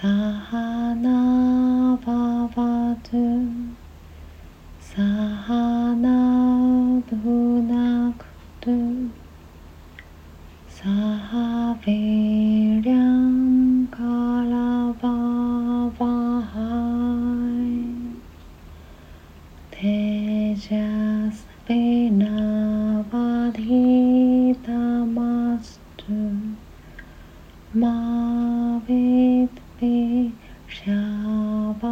Sahana Bhavatu Sahana Bhunaktu Sahaviryam Kalavavahai Tejasvinavadhitamastu Ma 漂泊